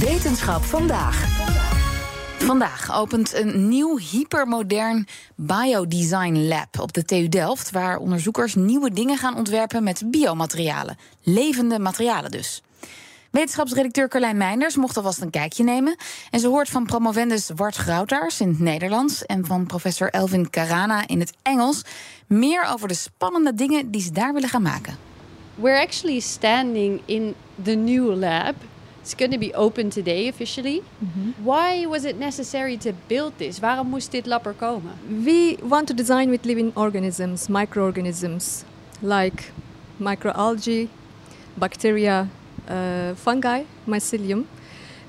Wetenschap vandaag. Vandaag opent een nieuw hypermodern biodesign lab op de TU Delft, waar onderzoekers nieuwe dingen gaan ontwerpen met biomaterialen, levende materialen dus. Wetenschapsredacteur Carlijn Meinders mocht alvast een kijkje nemen. En ze hoort van promovendus Wart Groutaars in het Nederlands en van professor Elvin Carana in het Engels meer over de spannende dingen die ze daar willen gaan maken. We're actually standing in the new lab. It's going to be open today officially. Why was it necessary to build this? Waarom moest dit lab er komen? We want to design with living organisms, microorganisms, like microalgae, bacteria, uh, fungi, mycelium.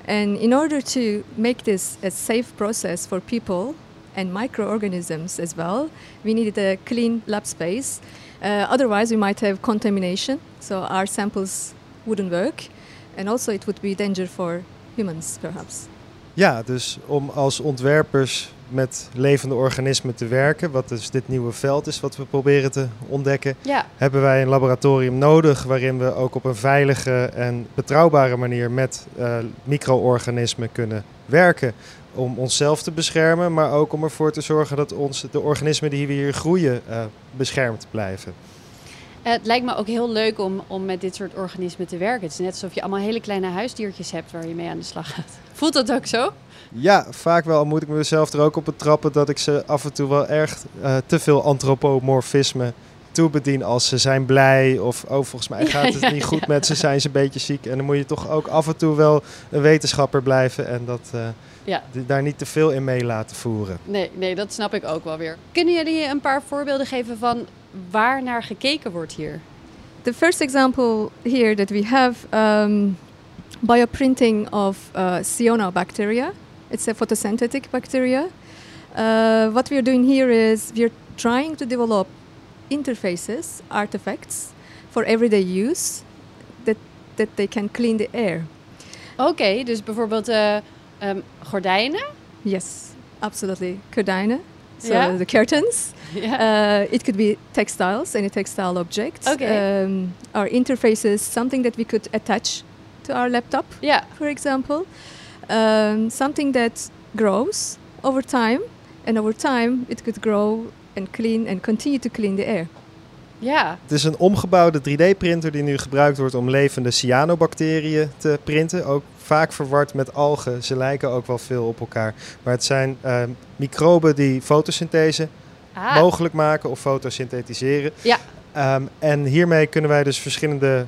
And in order to make this a safe process for people and microorganisms as well, we needed a clean lab space. Uh, otherwise, we might have contamination, so our samples wouldn't work. And also, it would be danger for humans, perhaps. Ja, dus om als ontwerpers met levende organismen te werken, wat dus dit nieuwe veld is wat we proberen te ontdekken, Ja, hebben wij een laboratorium nodig waarin we ook op een veilige en betrouwbare manier met eh, micro-organismen kunnen werken. Om onszelf te beschermen, maar ook om ervoor te zorgen dat ons, de organismen die we hier groeien eh, beschermd blijven. Het lijkt me ook heel leuk om, om met dit soort organismen te werken. Het is net alsof je allemaal hele kleine huisdiertjes hebt waar je mee aan de slag gaat. Voelt dat ook zo? Ja, vaak wel. Moet ik mezelf er ook op betrappen dat ik ze af en toe wel erg eh, te veel antropomorfisme toebedien als ze zijn blij of oh, volgens mij gaat het Ja, niet goed ja. met ze, zijn ze een beetje ziek. En dan moet je toch ook af en toe wel een wetenschapper blijven en dat, eh, daar niet te veel in mee laten voeren. Nee, nee, dat snap ik ook wel weer. Kunnen jullie een paar voorbeelden geven van waar naar gekeken wordt hier? The first example here that we have um, bioprinting of uh, cyanobacteria. It's a photosynthetic bacteria. Uh, what we are doing here is we are trying to develop interfaces, artifacts for everyday use that, that they can clean the air. Oké, dus bijvoorbeeld eh, ehm, gordijnen. Yes, absolutely. Gordijnen. So Yeah. the curtains. Ja. Uh, it could be textiles, any textile objects. Okay. Um, our interfaces, something that we could attach to our laptop, ja, for example. Um, something that grows over time, and over time it could grow and clean and continue to clean the air. Ja. Het is een omgebouwde 3D-printer die nu gebruikt wordt om levende cyanobacteriën te printen. Ook vaak verward met algen. Ze lijken ook wel veel op elkaar. Maar het zijn eh, microben die fotosynthese Ah, mogelijk maken of fotosynthetiseren. Ja. Ehm, en hiermee kunnen wij dus verschillende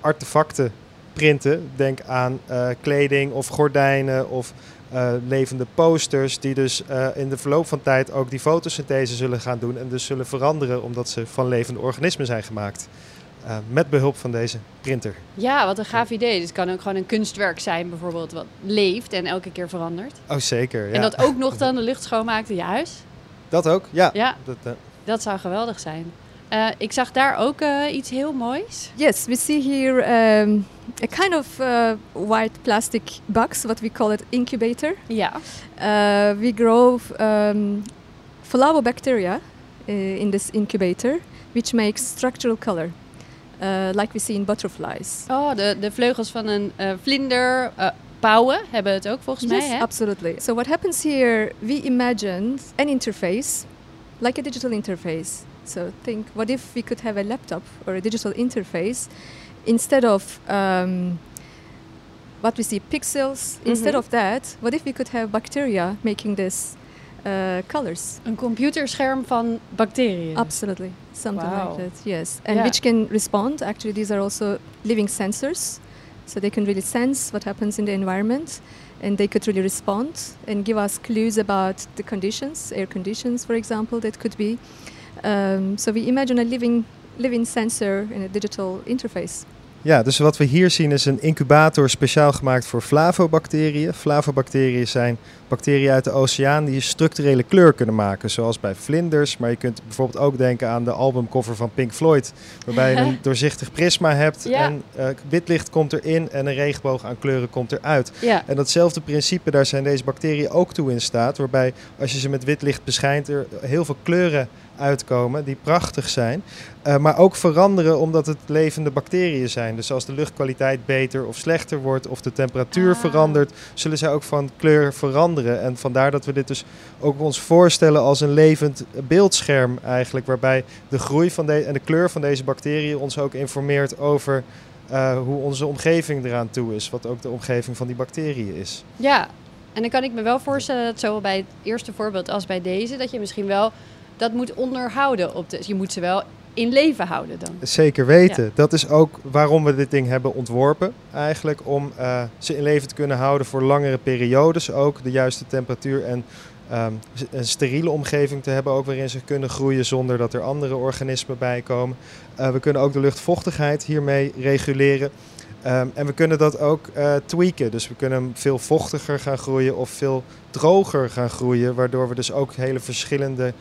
artefacten printen. Denk aan eh, kleding of gordijnen of eh, levende posters die dus eh, in de verloop van tijd ook die fotosynthese zullen gaan doen en dus zullen veranderen omdat ze van levende organismen zijn gemaakt. Eh, met behulp van deze printer. ja, wat een gaaf idee. Dus het kan ook gewoon een kunstwerk zijn bijvoorbeeld wat leeft en elke keer verandert. Oh zeker, ja. En dat ook nog dan de lucht schoonmaakt in je huis. Dat ook, ja. Ja, Dat, dat zou geweldig zijn. Eh, ik zag daar ook eh, iets heel moois. Yes, we see here um, a kind of uh, white plastic box, what we call it incubator. Ja. Uh, we grow um, flowobacteria uh, in this incubator, which makes structural color, uh, like we see in butterflies. Oh, de, de vleugels van een vlinder. pauwen hebben het ook volgens mij. Yes, absolutely. So what happens here? We imagined an interface, like a digital interface. So think, what if we could have a laptop or a digital interface instead of um, what we see pixels? Instead Mhm. of that, what if we could have bacteria making this uh, colors? Een computerscherm van bacteriën. Absolutely, something Wow. like that. Yes, and Yeah. which can respond. Actually, these are also living sensors, so they can really sense what happens in the environment, and they could really respond and give us clues about the conditions, air conditions, for example, that could be. Um, so we imagine a living living sensor in a digital interface. Ja, dus wat we hier zien is een incubator speciaal gemaakt voor flavobacteriën. Flavobacteriën zijn bacteriën uit de oceaan die structurele kleur kunnen maken, zoals bij vlinders. Maar je kunt bijvoorbeeld ook denken aan de albumcover van Pink Floyd, waarbij je een doorzichtig prisma hebt Ja. en eh, wit licht komt erin en een regenboog aan kleuren komt eruit. Ja. En datzelfde principe, daar zijn deze bacteriën ook toe in staat, waarbij als je ze met wit licht beschijnt, er heel veel kleuren uitkomen die prachtig zijn. Eh, maar ook veranderen omdat het levende bacteriën zijn. Dus als de luchtkwaliteit beter of slechter wordt of de temperatuur Ah. verandert, zullen zij ook van kleur veranderen. En vandaar dat we dit dus ook ons voorstellen als een levend beeldscherm eigenlijk, waarbij de groei van de, en de kleur van deze bacteriën ons ook informeert over eh, hoe onze omgeving eraan toe is, wat ook de omgeving van die bacteriën is. Ja, en dan kan ik me wel voorstellen dat zowel bij het eerste voorbeeld als bij deze, dat je misschien wel dat moet onderhouden. Op de, je moet ze wel in leven houden dan. Zeker weten. Dat is ook waarom we dit ding hebben ontworpen. Eigenlijk om eh, ze in leven te kunnen houden voor langere periodes. Ook de juiste temperatuur en ehm, een steriele omgeving te hebben. Ook waarin ze kunnen groeien zonder dat er andere organismen bij komen. Eh, we kunnen ook de luchtvochtigheid hiermee reguleren. Ehm, en we kunnen dat ook eh, tweaken. Dus we kunnen hem veel vochtiger gaan groeien of veel droger gaan groeien. Waardoor we dus ook hele verschillende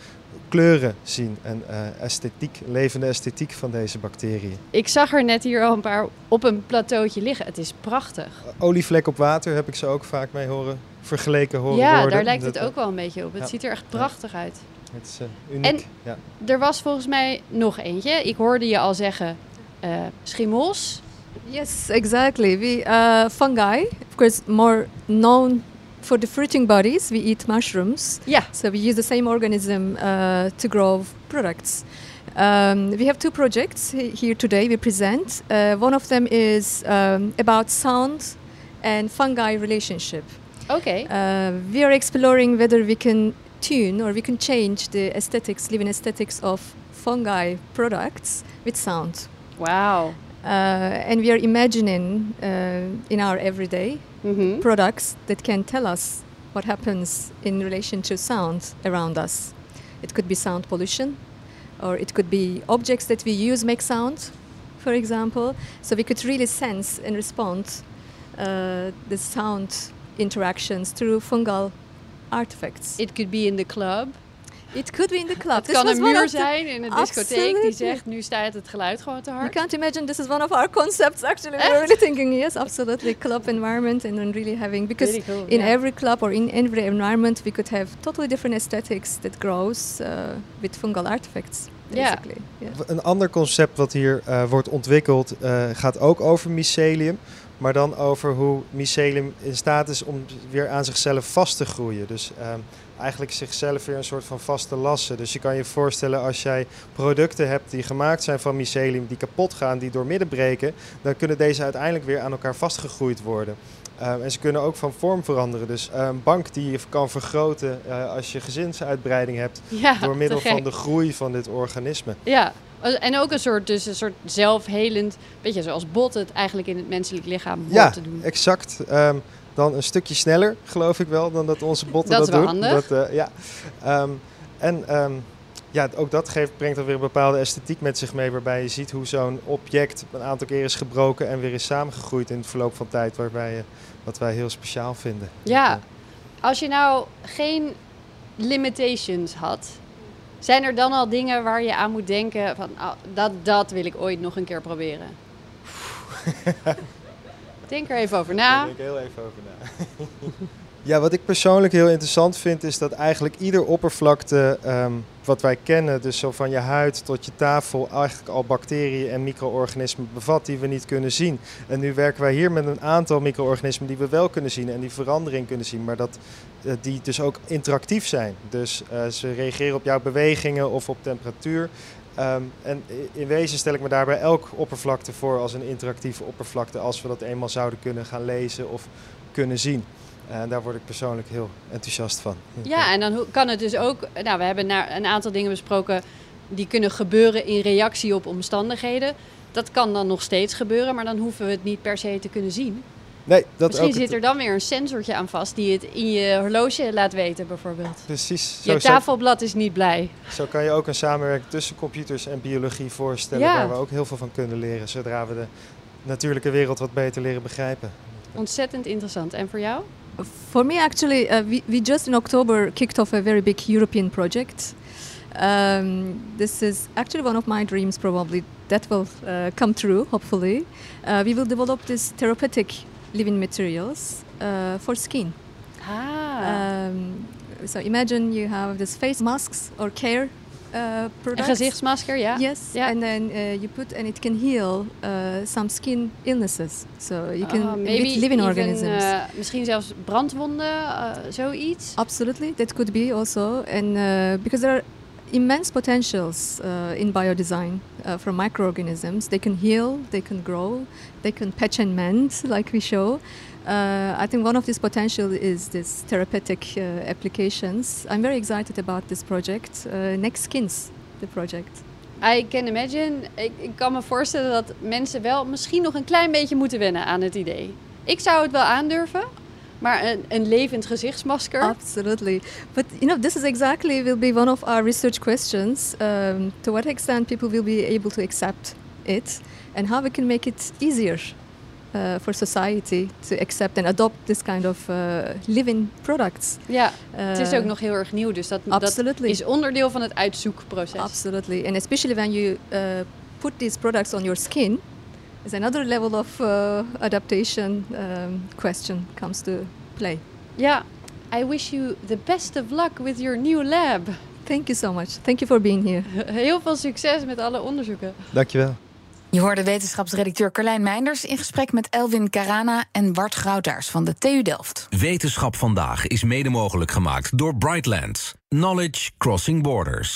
kleuren zien. En eh, esthetiek, levende esthetiek van deze bacteriën. Ik zag er net hier al een paar op een plateautje liggen. Het is prachtig. Olievlek op water heb ik ze ook vaak mee horen vergeleken horen ja, worden. daar lijkt Dat- het ook wel een beetje op. Het Ja. ziet er echt prachtig uit. Het is eh, uniek. En-. Er was volgens mij nog eentje. Ik hoorde je al zeggen eh schimmels. Yes, exactly. We uh, fungi, of course, more known for the fruiting bodies. We eat mushrooms, Yeah. so we use the same organism uh, to grow products. Um, we have two projects he- here today. We present. Uh, one of them is um, about sound and fungi relationship. oké. Uh, we are exploring whether we can tune or we can change the aesthetics, living aesthetics of fungi products with sound. Wauw. Uh, and we are imagining uh, in our everyday Mhm. products that can tell us what happens in relation to sound around us. It could be sound pollution, or it could be objects that we use make sound, for example. So we could really sense and respond uh, the sound interactions through fungal artifacts. It could be in the club. Could be in the club. Het This kan was een muur the- zijn in een discotheek die zegt nu staat het geluid gewoon te You hard. can't imagine this is one of our concepts actually. We're really thinking yes, absolutely club environment and then really having because Really cool, in yeah. every club or in every environment we could have totally different aesthetics that grows uh, with fungal artifacts. Yeah. Een ander concept wat hier eh, wordt ontwikkeld eh, gaat ook over mycelium. Maar dan over hoe mycelium in staat is om weer aan zichzelf vast te groeien. Dus ehm, eigenlijk zichzelf weer een soort van vaste lassen. Dus je kan je voorstellen als jij producten hebt die gemaakt zijn van mycelium, die kapot gaan, die doormidden breken, dan kunnen deze uiteindelijk weer aan elkaar vastgegroeid worden. Ehm, en ze kunnen ook van vorm veranderen. Dus eh, een bank die je kan vergroten eh, als je gezinsuitbreiding hebt, Ja, door middel van de groei van dit organisme. Ja, en ook een soort, dus een soort zelfhelend, beetje zoals bot het eigenlijk in het menselijk lichaam Ja, te doen. exact. Ehm, dan een stukje sneller, geloof ik wel, dan dat onze botten Dat dat, is wel doen. handig. Dat, eh, ja. Ehm, en ehm, ja, ook dat geeft, brengt dan weer een bepaalde esthetiek met zich mee, waarbij je ziet hoe zo'n object een aantal keer is gebroken en weer is samengegroeid in het verloop van tijd, waarbij je, wat wij heel speciaal vinden. Ja, als je nou geen limitations had, zijn er dan al dingen waar je aan moet denken van ah, dat, dat wil ik ooit nog een keer proberen? Denk er even over na. Denk ik heel even over na. ja, wat ik persoonlijk heel interessant vind, is dat eigenlijk ieder oppervlakte ehm, wat wij kennen, dus zo van je huid tot je tafel, eigenlijk al bacteriën en micro-organismen bevat die we niet kunnen zien. En nu werken wij hier met een aantal micro-organismen die we wel kunnen zien en die verandering kunnen zien, maar dat eh, die dus ook interactief zijn. Dus eh, ze reageren op jouw bewegingen of op temperatuur. Ehm, en in wezen stel ik me daarbij elk oppervlakte voor als een interactieve oppervlakte, als we dat eenmaal zouden kunnen gaan lezen of kunnen zien. En daar word ik persoonlijk heel enthousiast van. Ja, en dan kan het dus ook. Nou, we hebben naar een aantal dingen besproken die kunnen gebeuren in reactie op omstandigheden. Dat kan dan nog steeds gebeuren, maar dan hoeven we het niet per se te kunnen zien. Nee, dat Misschien ook. zit er dan weer een sensortje aan vast die het in je horloge laat weten, bijvoorbeeld. Precies. Je Zo, zo, tafelblad is niet blij. zo kan je ook een samenwerking tussen computers en biologie voorstellen, Ja. waar we ook heel veel van kunnen leren, zodra we de natuurlijke wereld wat beter leren begrijpen. Ontzettend interessant. En voor jou? For me, actually, uh, we, we just in October kicked off a very big European project. Um, this is actually one of my dreams, probably that will uh, come true, hopefully. Uh, we will develop this therapeutic living materials uh, for skin. Ah. Um, so imagine you have this face masks or care uh, een products. gezichtsmasker, ja. Yes, Ja. and then uh, you put and it can heal uh, some skin illnesses. So you can Ah, maybe living even, organisms. eh, misschien zelfs brandwonden, eh, zoiets. Absolutely, that could be also, and uh, because there are immense potentials uh, in biodesign uh, from microorganisms. They can heal, they can grow, they can patch and mend, like we show. Uh, I think one of this potential is this therapeutic uh, applications. I'm very excited about this project. Uh, Next Skins, the project. I can imagine. Ik, ik kan me voorstellen dat mensen wel misschien nog een klein beetje moeten wennen aan het idee. Ik zou het wel aandurven, maar een, een levend gezichtsmasker. Absolutely. But you know, this is exactly will be one of our research questions. Um, to what extent people will be able to accept it, and how we can make it easier uh, for society to accept and adopt this kind of uh, living products. Ja, het is Uh, ook nog heel erg nieuw, dus dat, dat is onderdeel van het uitzoekproces. Absolutely, and especially when you uh, put these products on your skin, is another level of uh, adaptation um, question comes to play. Ja, I wish you the best of luck with your new lab. Thank you so much. Thank you for being here. Heel veel succes met alle onderzoeken. Dankjewel. Je hoorde wetenschapsredacteur Carlijn Meinders in gesprek met Elwin Carana en Bart Groutaars van de TU Delft. Wetenschap vandaag is mede mogelijk gemaakt door Brightlands. Knowledge Crossing Borders.